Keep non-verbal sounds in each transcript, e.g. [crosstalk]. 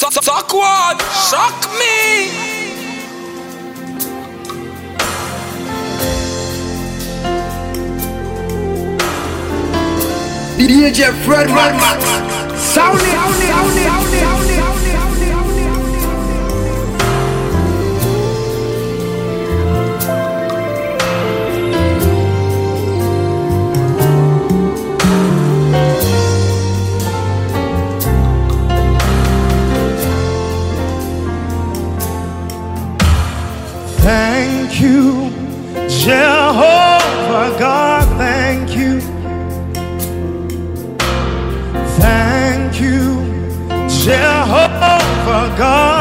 Suck one, shock me. DJ Fred Max. Sound it, sound it, sound it, sound it. Jehovah God, thank you. Thank you, Jehovah God.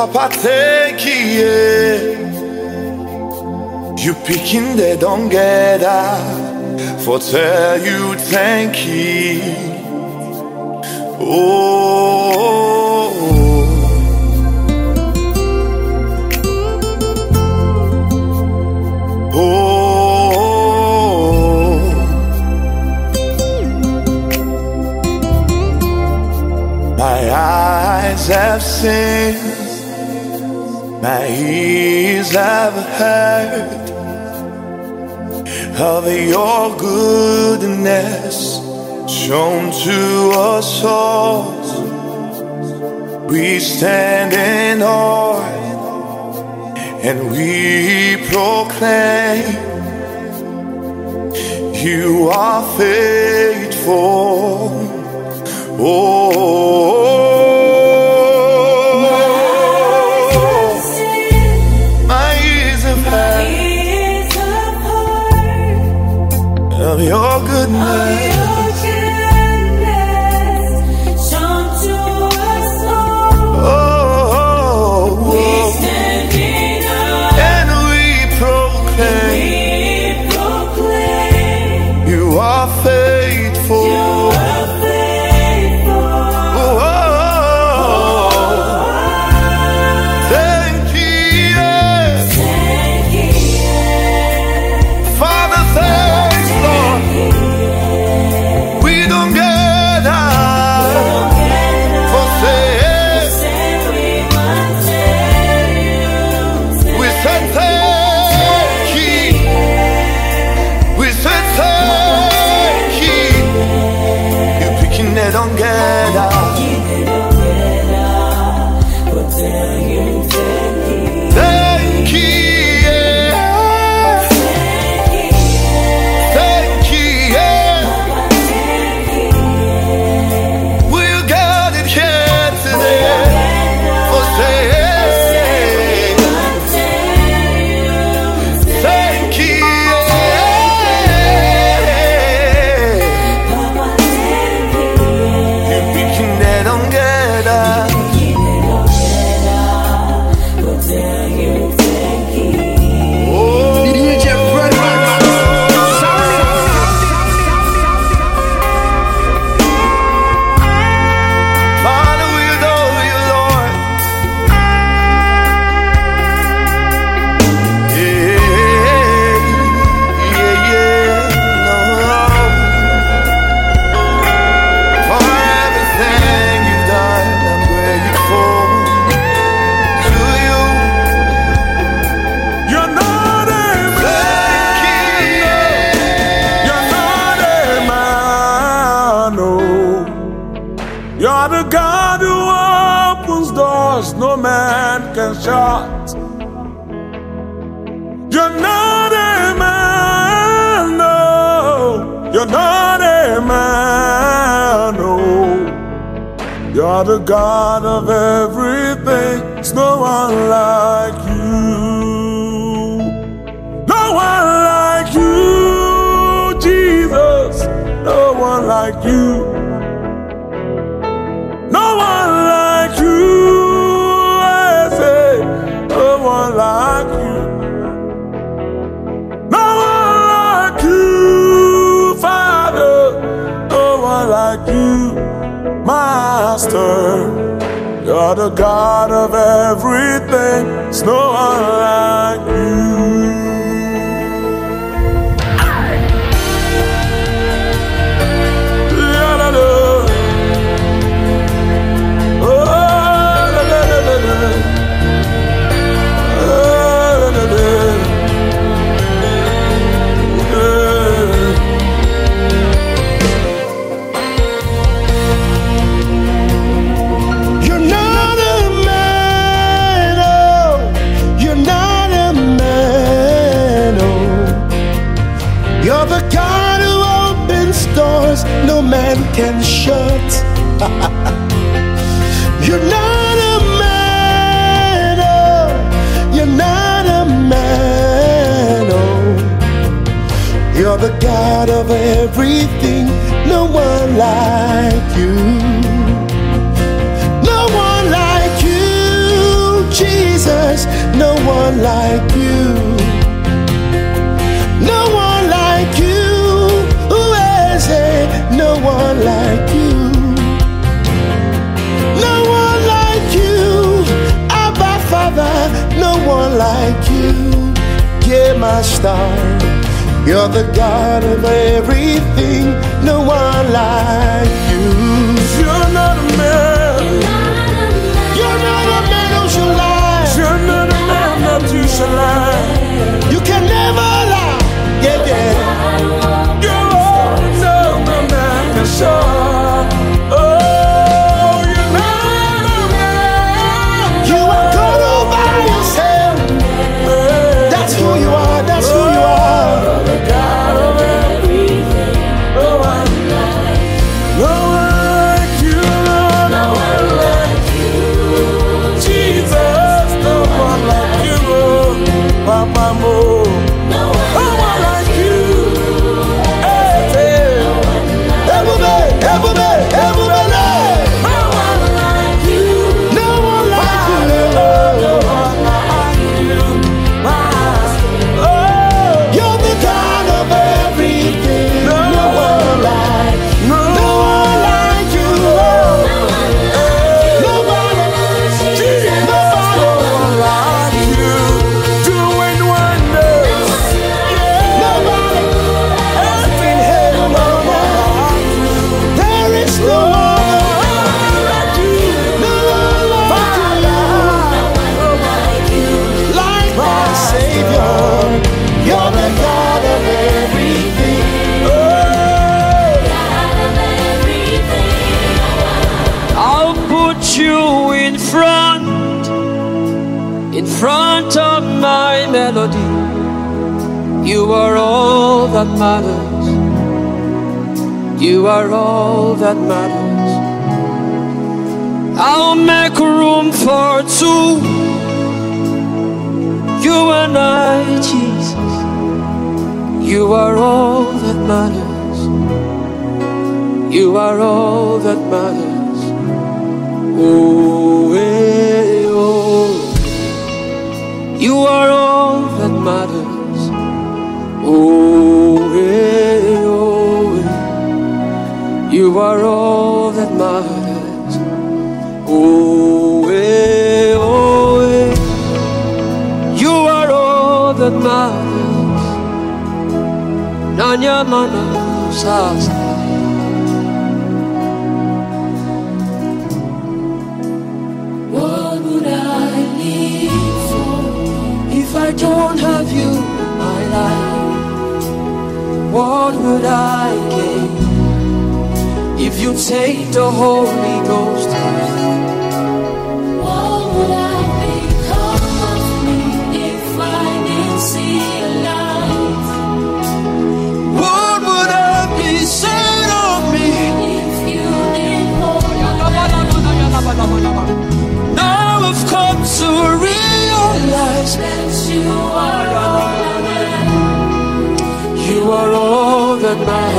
papatekiye. You picking the don't get up for tell you thank you. Oh. Oh. oh. My eyes have seen my ears have heard of your goodness shown to us all. We stand in awe and we proclaim you are faithful. Oh. your goodness.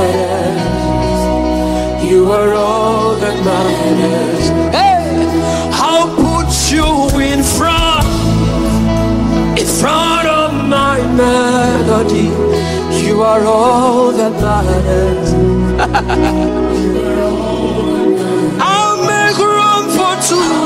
providence. You are all that matters. Hey, I'll put you in front, in front of my melody. You are all that matters. [laughs] I'll make room for two.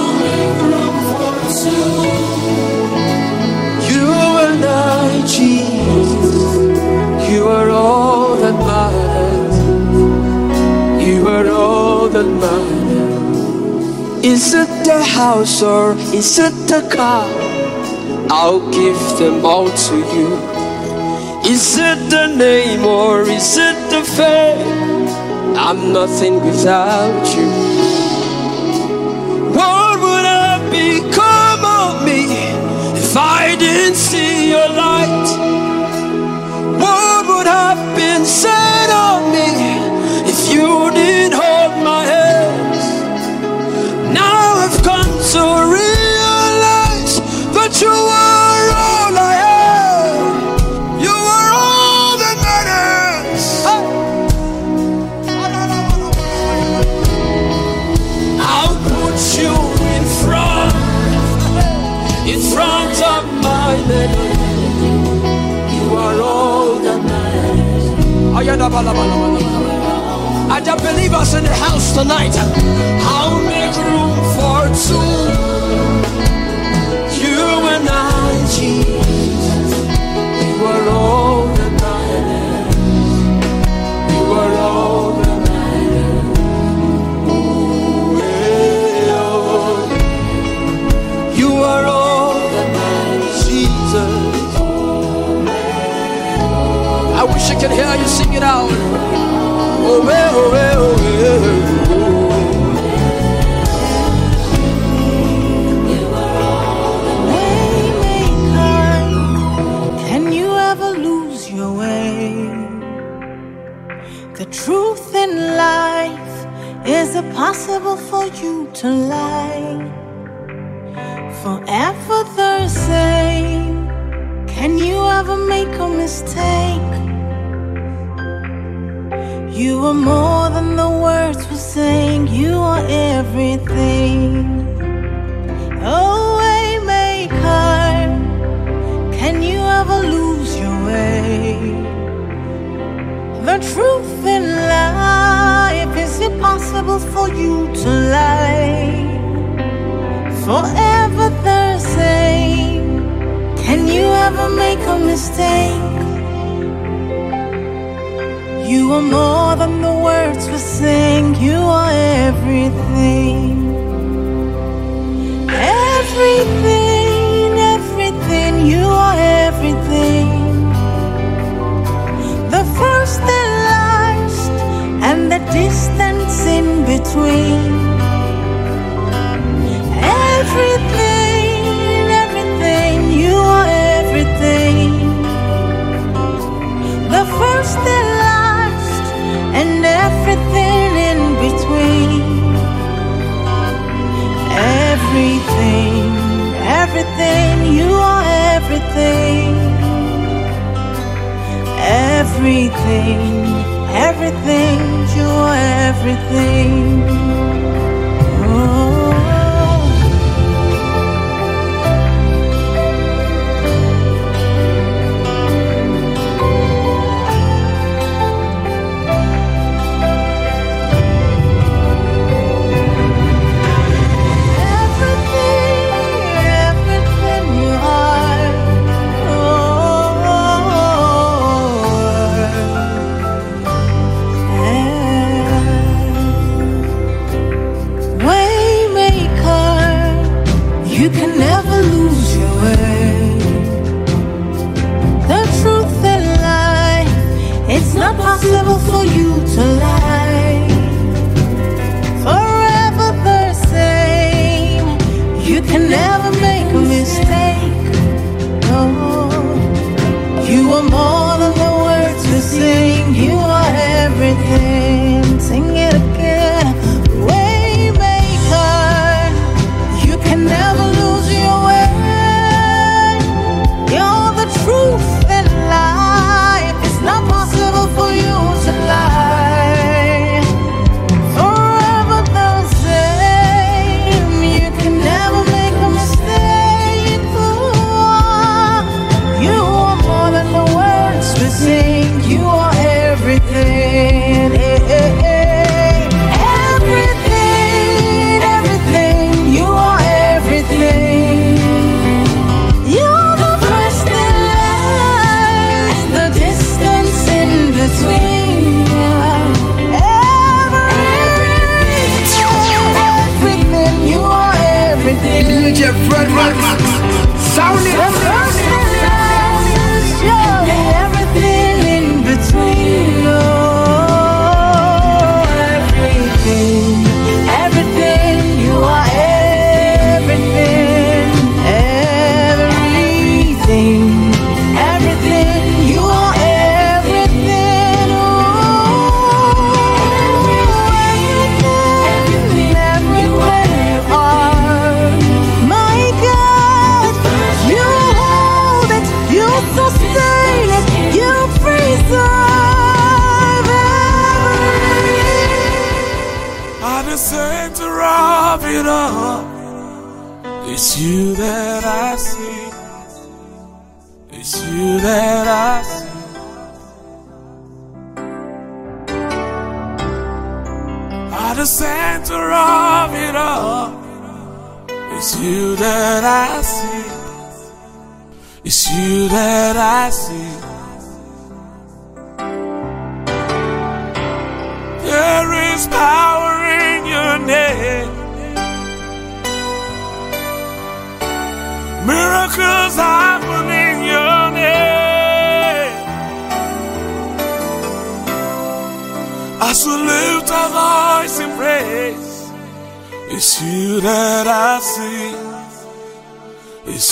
Is it the house or is it the car? I'll give them all to you. Is it the name or is it the fame? I'm nothing without you. What would I become of me if I didn't? I don't believe us in the house tonight. I'll make room for two.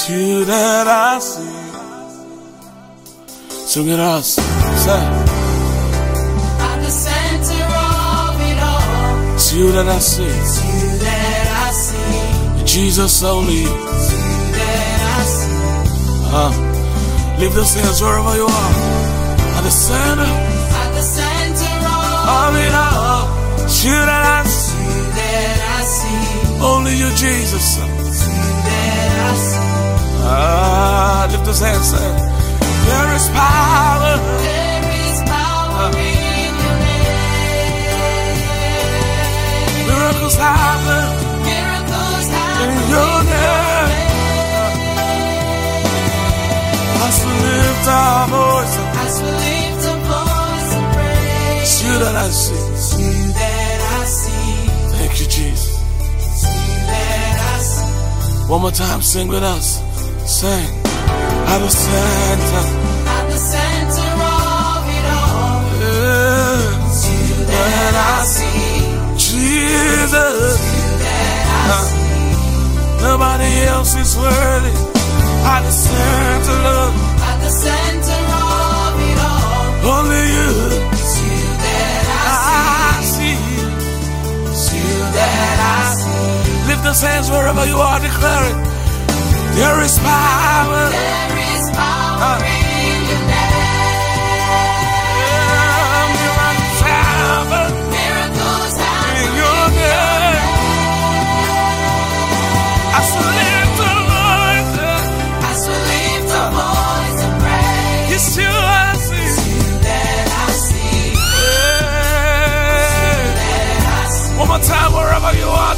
It's you that I see. Sing it us. Say, At the center of it all, it's you that I see. you that I see, Jesus only. you that I see. Uh, lift those hands wherever you are. At the center At the center of of it all. It's you that I see. you that I see, Only you, Jesus. Ah, lift those hands. Say, there is power. There is power in your name. Miracles happen Miracles in your name. As we lift our voice, as we lift a voice of praise. you that I see. You that I see, Thank you, Jesus. you that I see. One more time, sing with us. Sing. At the center. At the center of it all, Yeah. you that I see, Jesus. you that I see. Nobody else is worthy. At the center, Lord. At the center of it all, Only you. you that I I see. see, you that I see. Lift those hands wherever you are, declare it. There is power. There is power uh. in your name. Yeah, miracles happen Miracles in your name. As we lift the voice, as we lift a voice of praise. it's you I see. You that I see, Yeah. that I see. One more time, wherever you are,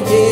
again.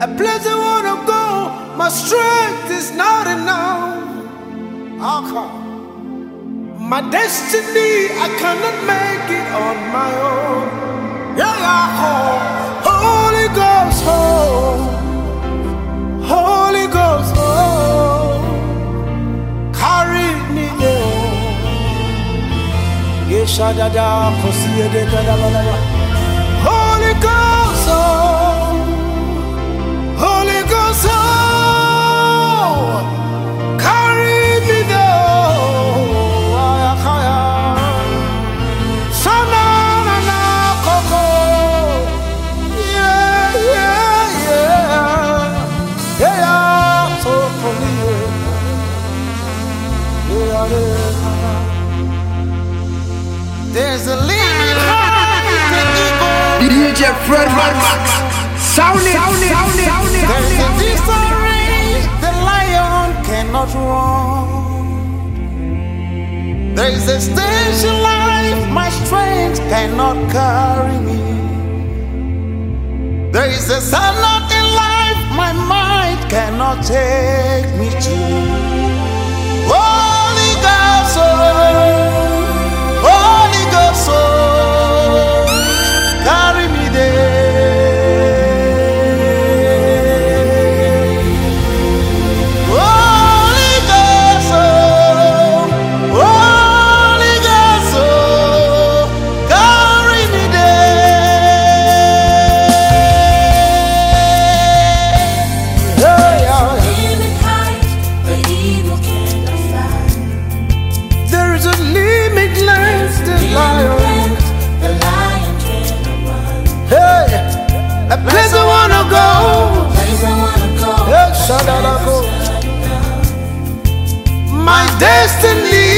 a place I wanna go. My strength is not enough. Okay. My destiny, I cannot make it on my own. Yeah, yeah, oh. Holy Ghost, oh. Holy Ghost, oh. Carry me, oh. Holy Ghost. DJ Fred Max. Sound it, sound it, sound it, sound it. There's a victory the lion cannot run. There's a stage in life my strength cannot carry me. There is a sun not in life my mind cannot take me to. Holy Ghost, oh, Holy Ghost. Oh. My destiny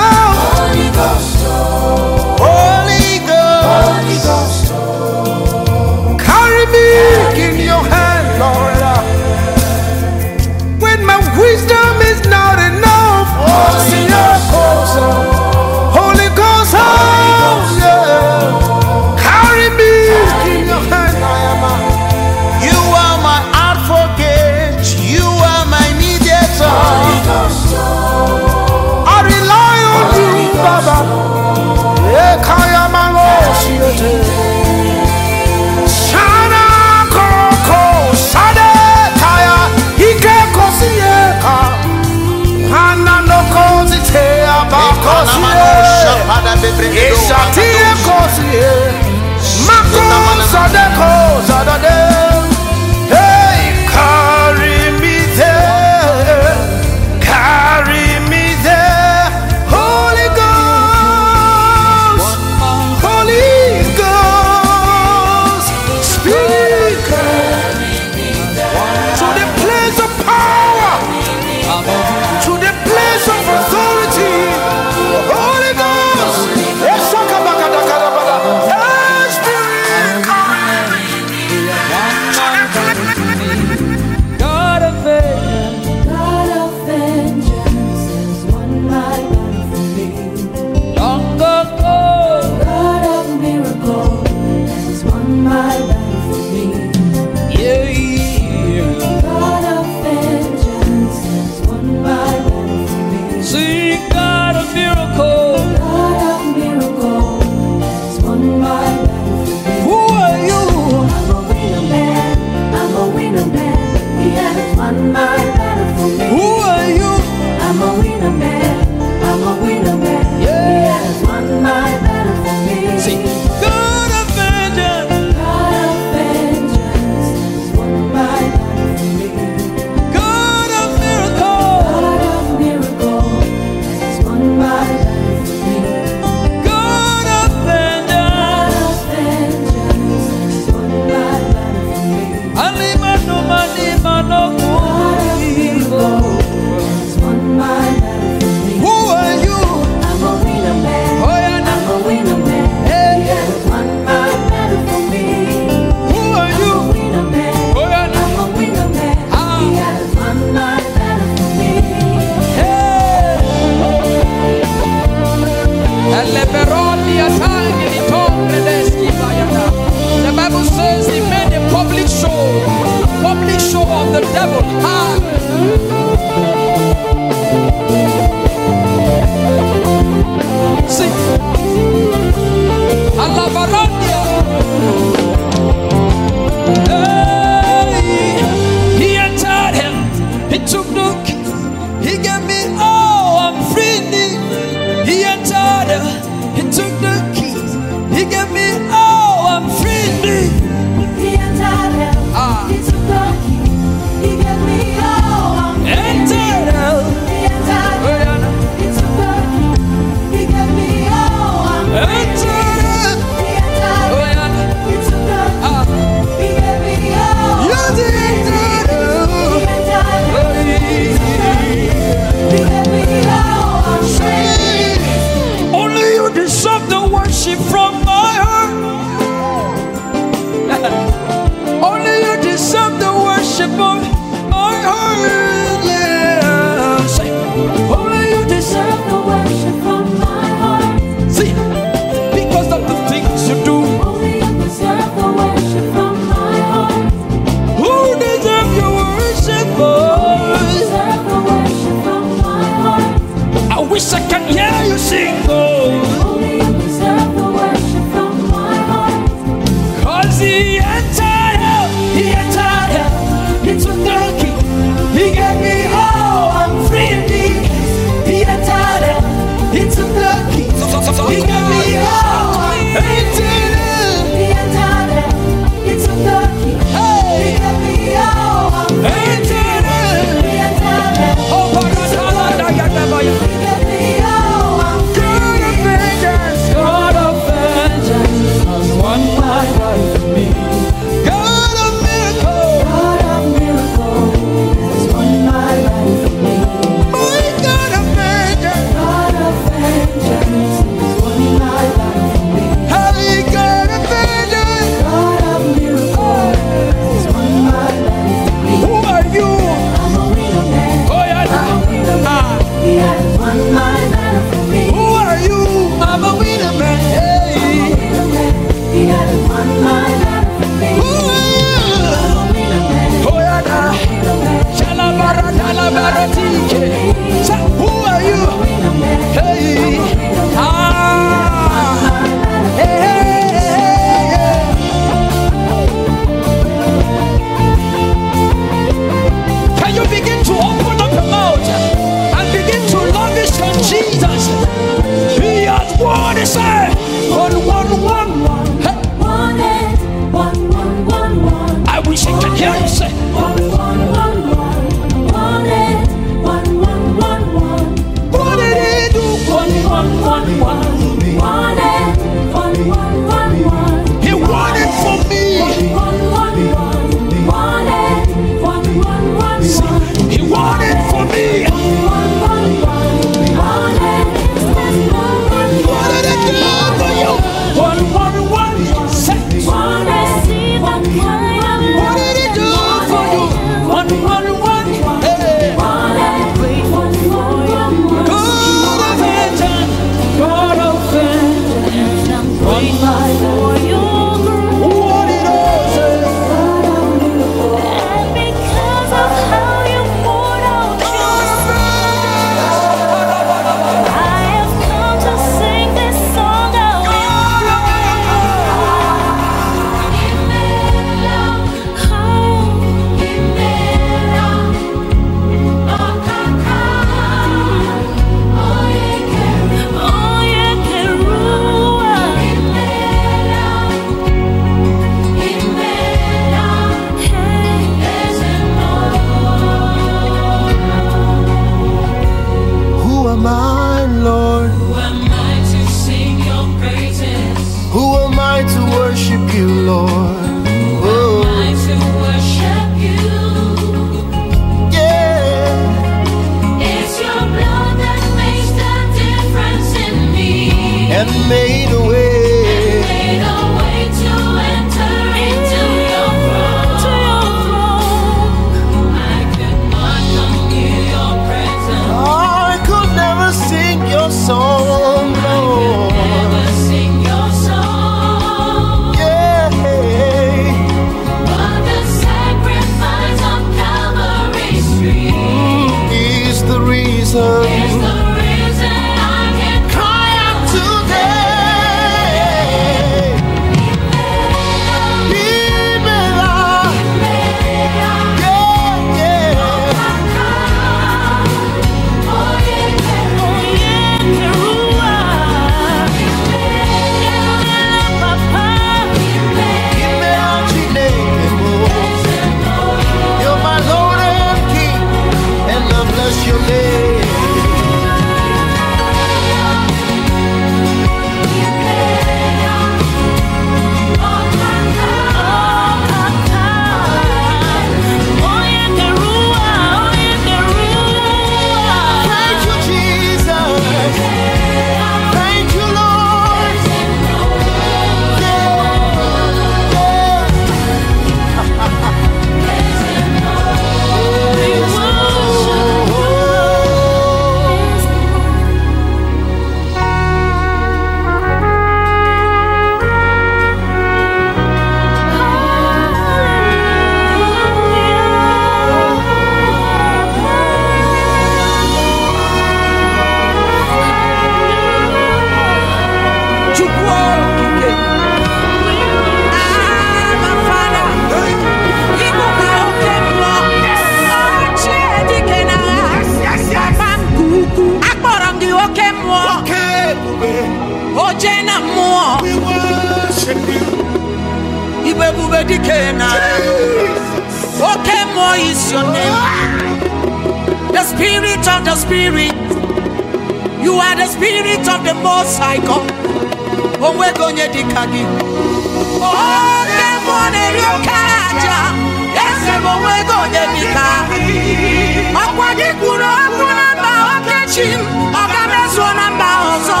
mezuo na mba ọzọ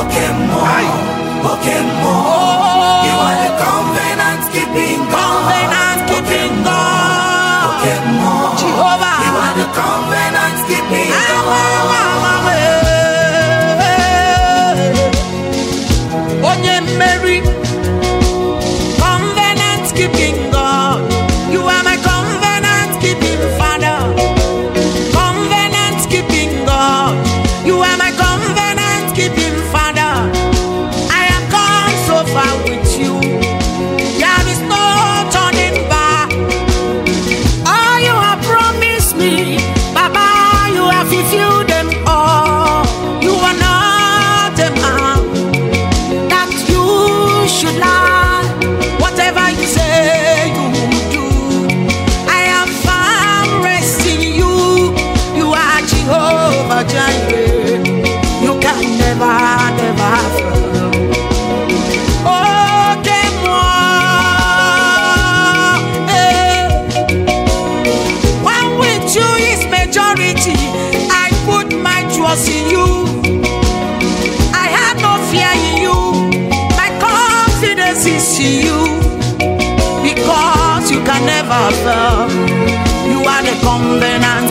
oke mmụọ oke mmụọ You are the covenant.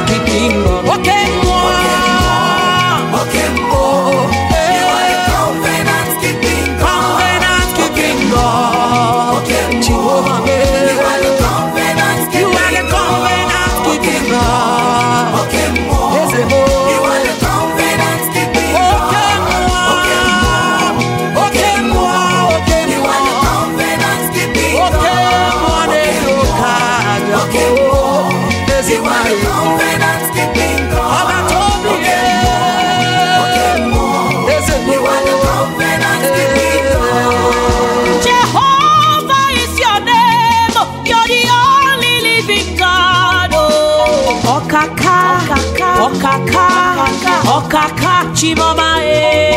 kaka mama. eh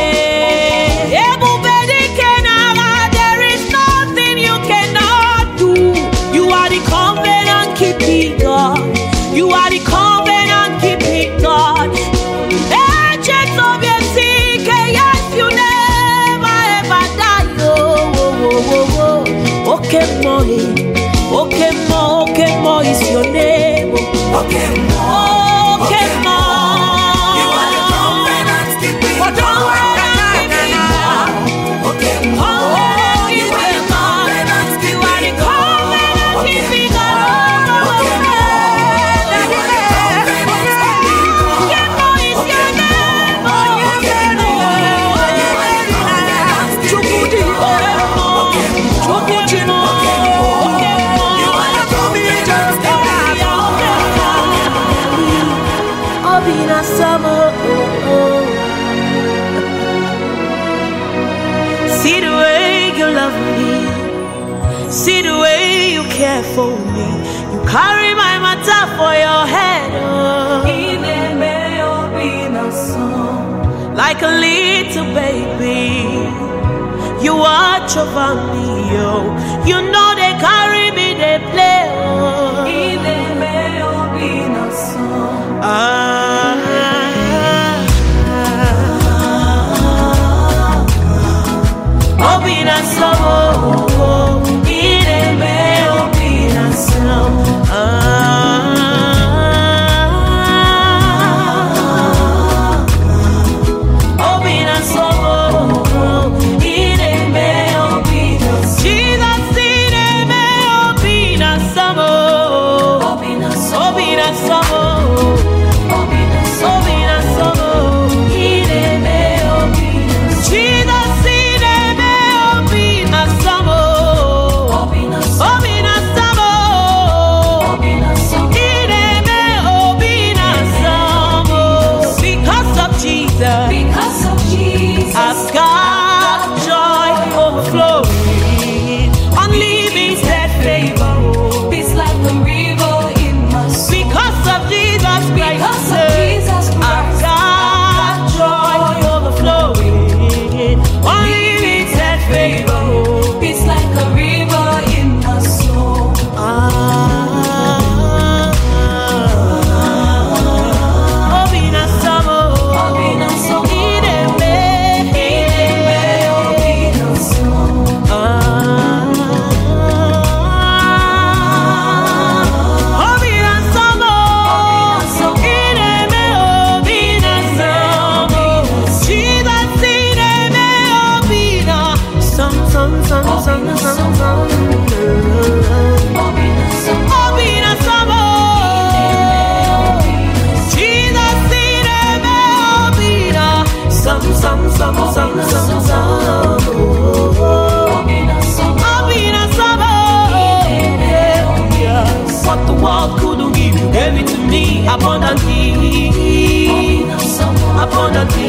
for me. You carry my matter for your head. Oh. Like a little baby, you watch over me. yo. You know they carry me, they play. Oh. mira su. toda ti.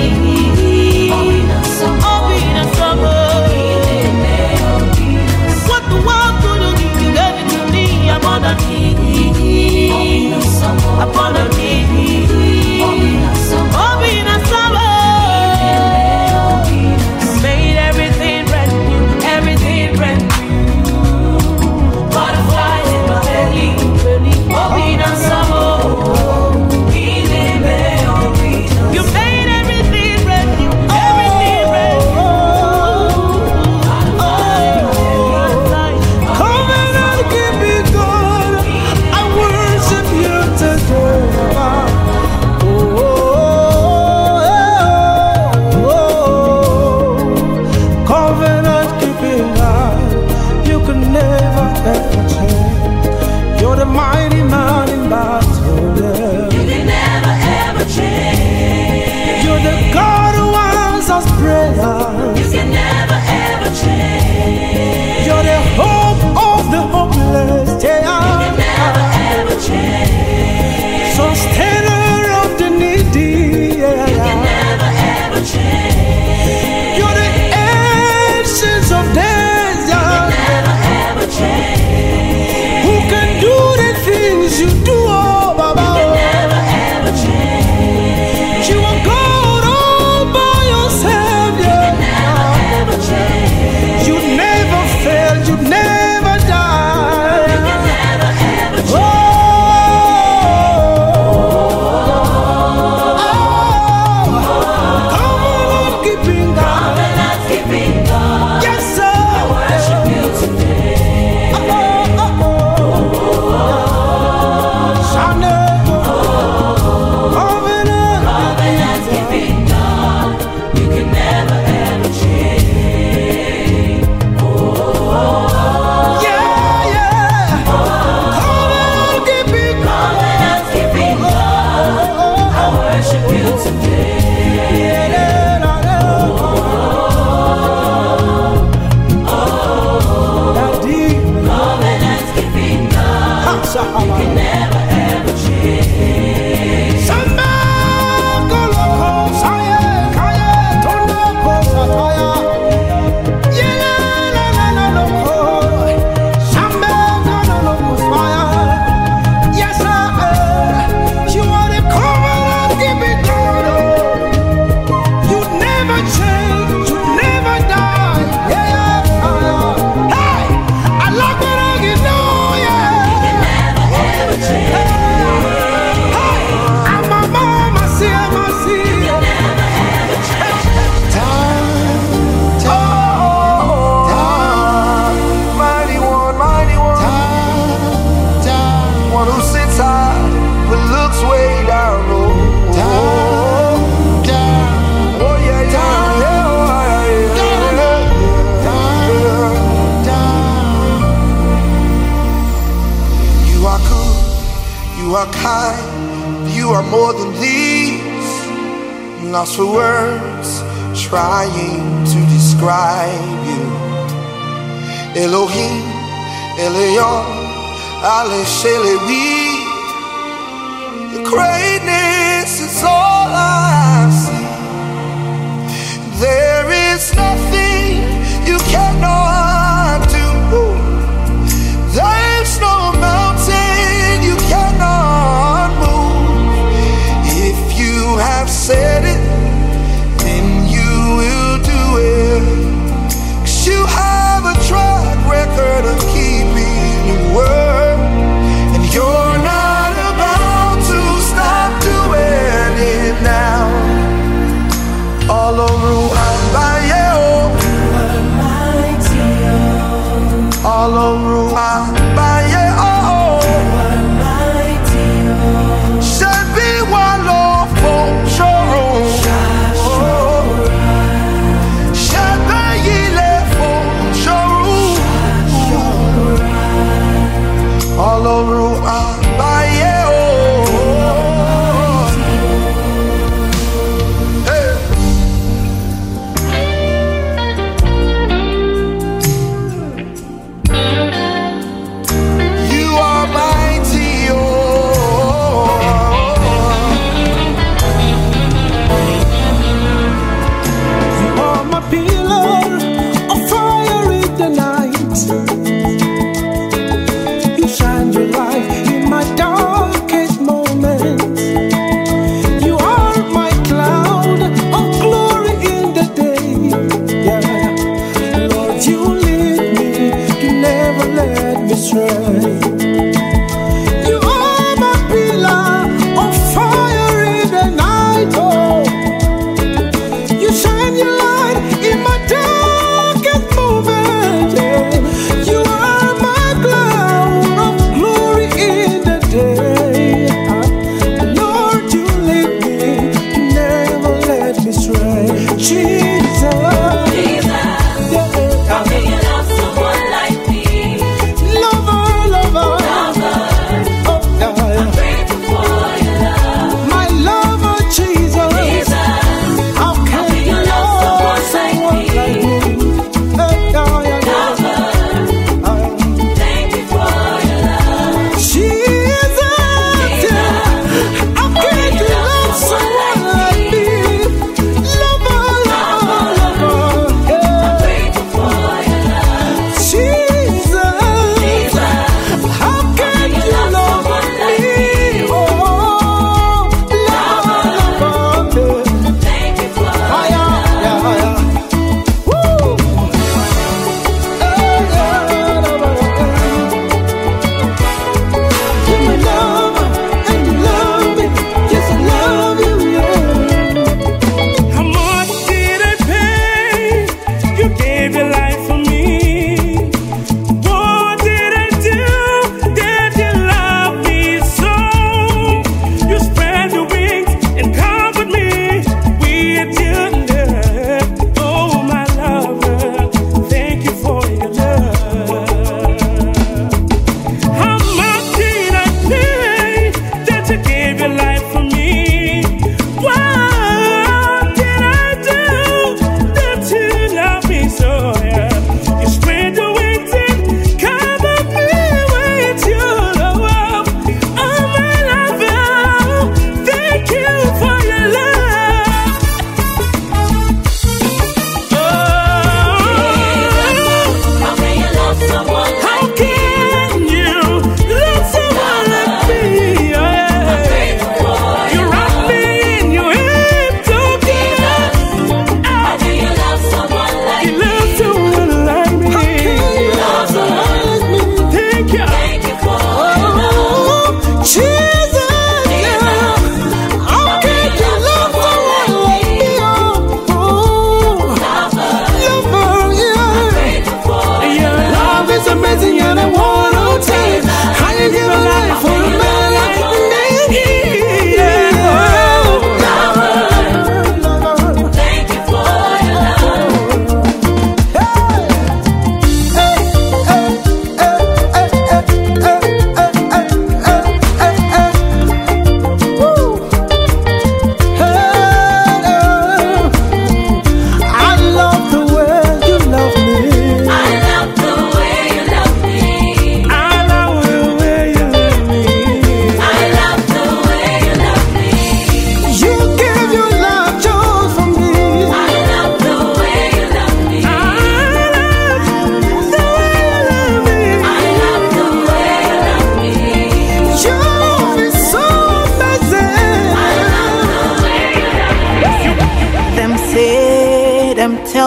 All over àgbáyé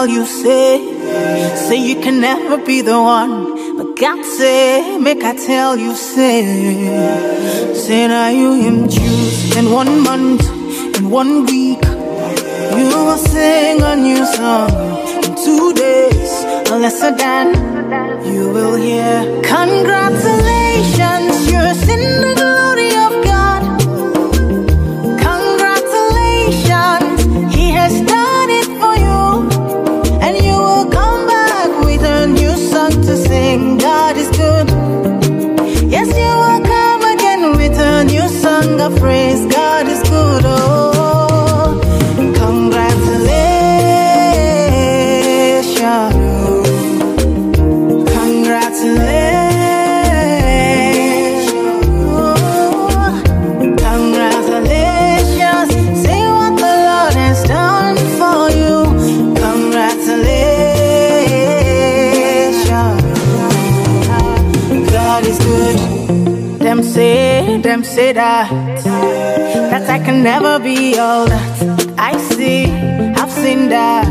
you say. Say you can never be the one, but God say, make I tell you, say. Say now you him choose in one month, in one week. You will sing a new song in two days, a lesser than you will hear. Congratulations, you're Cinderella. praise never be all that I see, I've seen that.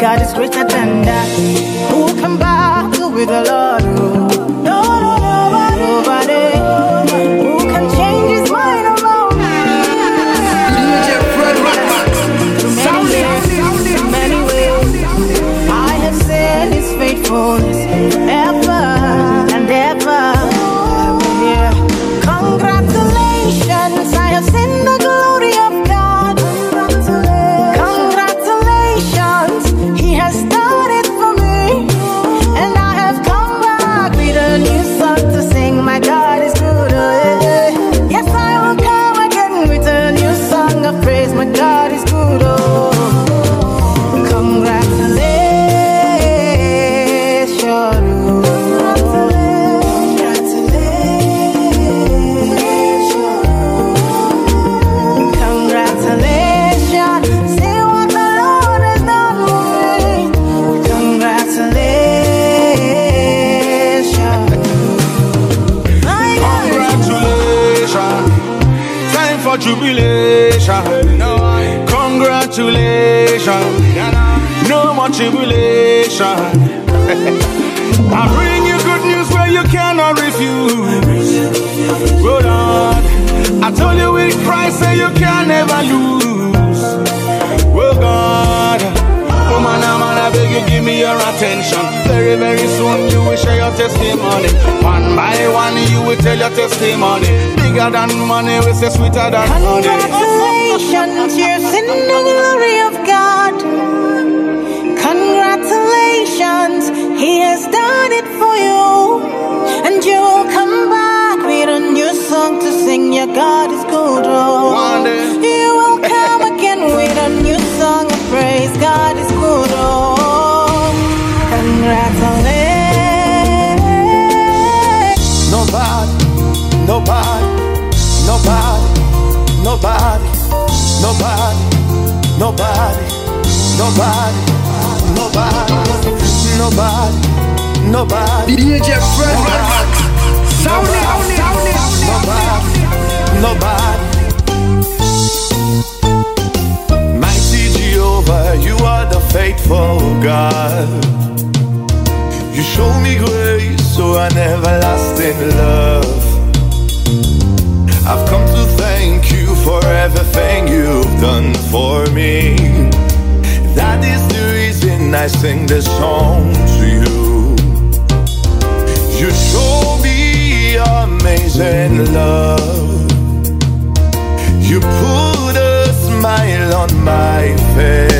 God is greater than that. Who can battle with the Lord? just the money. Bigger than money, we say sweeter than honey. Congratulations, you're Nobody, nobody, nobody, nobody, nobody, nobody. DJ Fred, sound it, sound it, nobody, nobody. Mighty Jehovah, you are the faithful God. You show me grace, so an everlasting love. I've come to. Th- me. That is the reason I sing this song to you. You show me amazing love. You put a smile on my face.